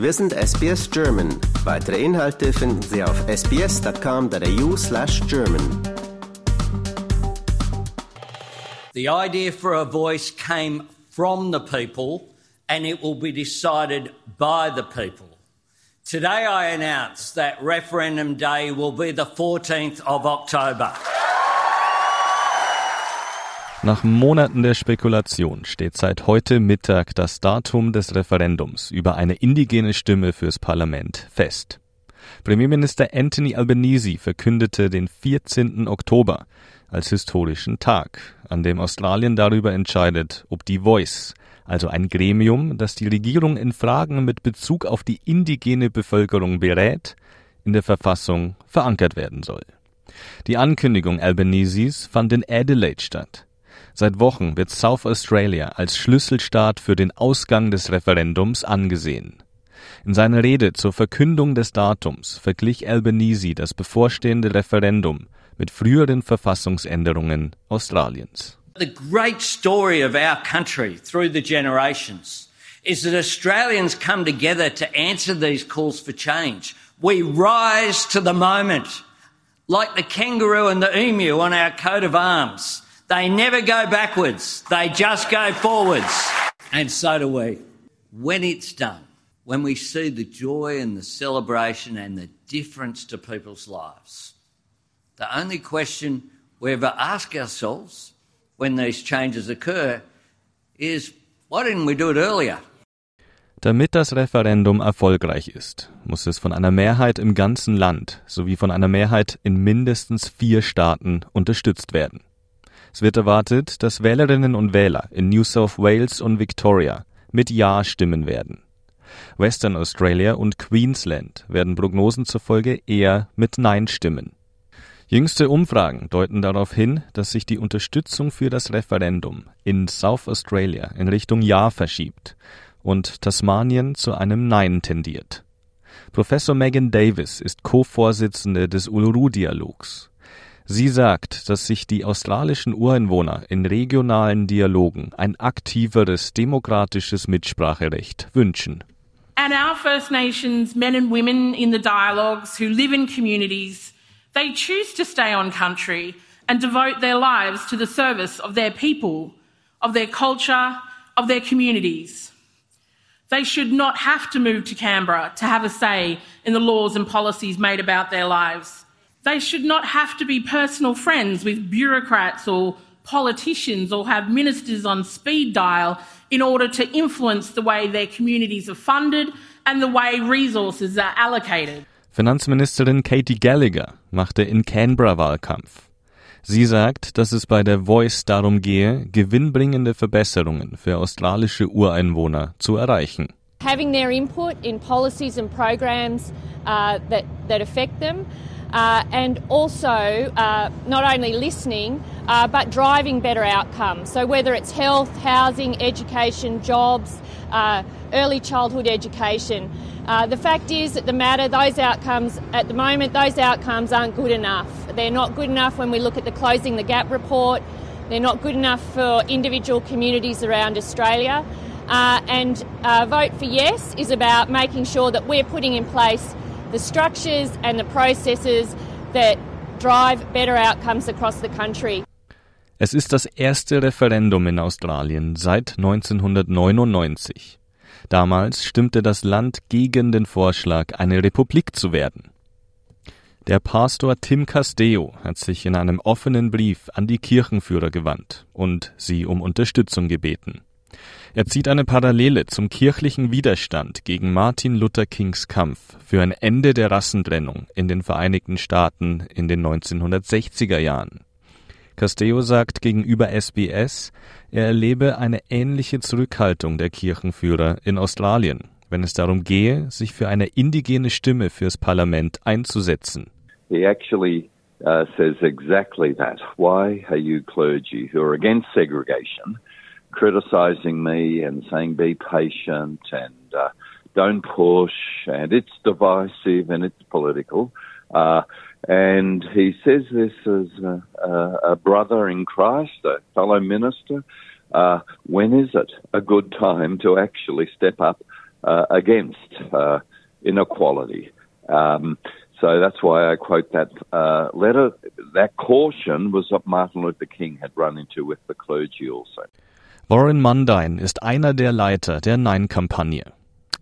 Wir sind SBS German. Weitere Inhalte finden Sie auf sbs.com.au slash German. The idea for a voice came from the people and it will be decided by the people. Today I announce that referendum day will be the 14th of October. Nach Monaten der Spekulation steht seit heute Mittag das Datum des Referendums über eine indigene Stimme fürs Parlament fest. Premierminister Anthony Albanese verkündete den 14. Oktober als historischen Tag, an dem Australien darüber entscheidet, ob die Voice, also ein Gremium, das die Regierung in Fragen mit Bezug auf die indigene Bevölkerung berät, in der Verfassung verankert werden soll. Die Ankündigung Albaneses fand in Adelaide statt. Seit Wochen wird South Australia als Schlüsselstaat für den Ausgang des Referendums angesehen. In seiner Rede zur Verkündung des Datums verglich Albanese das bevorstehende Referendum mit früheren Verfassungsänderungen Australiens. The great story of our country through the generations is that Australians come together to answer these calls for change. We rise to the moment, like the kangaroo and the emu on our coat of arms. They never go backwards, they just go forwards. And so do we. When it's done, when we see the joy and the celebration and the difference to people's lives, the only question we ever ask ourselves when these changes occur is why didn't we do it earlier? Damit das Referendum erfolgreich ist, muss es von einer Mehrheit im ganzen Land sowie von einer Mehrheit in mindestens vier Staaten unterstützt werden. Es wird erwartet, dass Wählerinnen und Wähler in New South Wales und Victoria mit Ja stimmen werden. Western Australia und Queensland werden Prognosen zufolge eher mit Nein stimmen. Jüngste Umfragen deuten darauf hin, dass sich die Unterstützung für das Referendum in South Australia in Richtung Ja verschiebt und Tasmanien zu einem Nein tendiert. Professor Megan Davis ist Co-Vorsitzende des Uluru-Dialogs. Sie sagt, dass sich die australischen Ureinwohner in regionalen Dialogen ein aktiveres demokratisches Mitspracherecht wünschen. And our First Nations men and women in the dialogues who live in communities, they choose to stay on country and devote their lives to the service of their people, of their culture, of their communities. They should not have to move to Canberra to have a say in the laws and policies made about their lives. They should not have to be personal friends with bureaucrats or politicians or have ministers on speed dial in order to influence the way their communities are funded and the way resources are allocated. Finanzministerin Katie Gallagher machte in Canberra Wahlkampf. Sie sagt, dass es bei der Voice darum gehe, gewinnbringende Verbesserungen für australische Ureinwohner zu erreichen. Having their input in policies and programs uh, that, that affect them uh, and also uh, not only listening uh, but driving better outcomes. So, whether it's health, housing, education, jobs, uh, early childhood education. Uh, the fact is that the matter, those outcomes, at the moment, those outcomes aren't good enough. They're not good enough when we look at the Closing the Gap report. They're not good enough for individual communities around Australia. Uh, and Vote for Yes is about making sure that we're putting in place the structures and the processes that drive better outcomes across the country. Es ist das erste Referendum in Australien seit 1999. Damals stimmte das Land gegen den Vorschlag, eine Republik zu werden. Der Pastor Tim Castillo hat sich in einem offenen Brief an die Kirchenführer gewandt und sie um Unterstützung gebeten. Er zieht eine Parallele zum kirchlichen Widerstand gegen Martin Luther Kings Kampf für ein Ende der Rassentrennung in den Vereinigten Staaten in den 1960er Jahren. Castello sagt gegenüber SBS, er erlebe eine ähnliche Zurückhaltung der Kirchenführer in Australien, wenn es darum gehe, sich für eine indigene Stimme fürs Parlament einzusetzen. He actually uh, says exactly that. Why are you clergy who are against segregation? Criticizing me and saying be patient and uh, don't push and it's divisive and it's political. Uh, and he says this as a, a, a, brother in Christ, a fellow minister. Uh, when is it a good time to actually step up uh, against uh, inequality. Um, so that's why I quote that uh, letter. That caution was what Martin Luther King had run into with the clergy also. Warren Mundine ist einer der Leiter der Nein-Kampagne.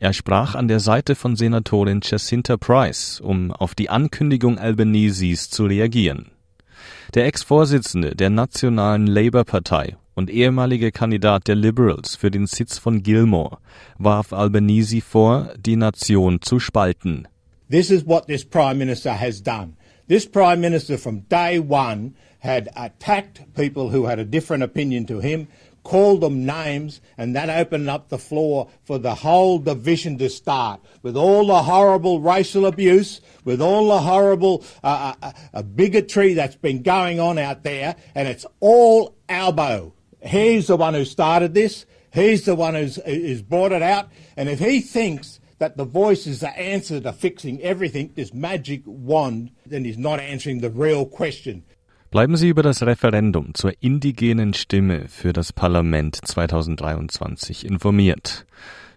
Er sprach an der Seite von Senatorin Jacinta Price, um auf die Ankündigung Albanesis zu reagieren. Der Ex-Vorsitzende der nationalen Labour-Partei und ehemalige Kandidat der Liberals für den Sitz von Gilmore warf Albanese vor, die Nation zu spalten. This is what this Prime Minister has done. This Prime Minister from day one had attacked people who had a different opinion to him, called them names, and that opened up the floor for the whole division to start with all the horrible racial abuse, with all the horrible uh, uh, uh, bigotry that's been going on out there, and it's all Albo. He's the one who started this. He's the one who's, who's brought it out. And if he thinks that the voice is the answer to fixing everything, this magic wand, then he's not answering the real question. Bleiben Sie über das Referendum zur indigenen Stimme für das Parlament 2023 informiert.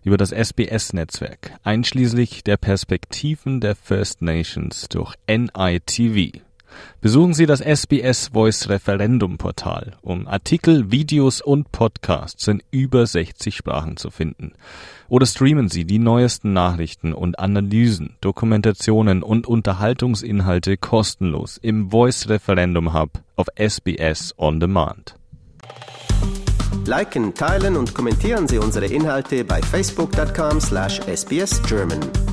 Über das SBS-Netzwerk, einschließlich der Perspektiven der First Nations durch NITV. Besuchen Sie das SBS Voice Referendum Portal, um Artikel, Videos und Podcasts in über 60 Sprachen zu finden. Oder streamen Sie die neuesten Nachrichten und Analysen, Dokumentationen und Unterhaltungsinhalte kostenlos im Voice Referendum Hub auf SBS On Demand. Liken, teilen und kommentieren Sie unsere Inhalte bei facebook.com/sbsgerman.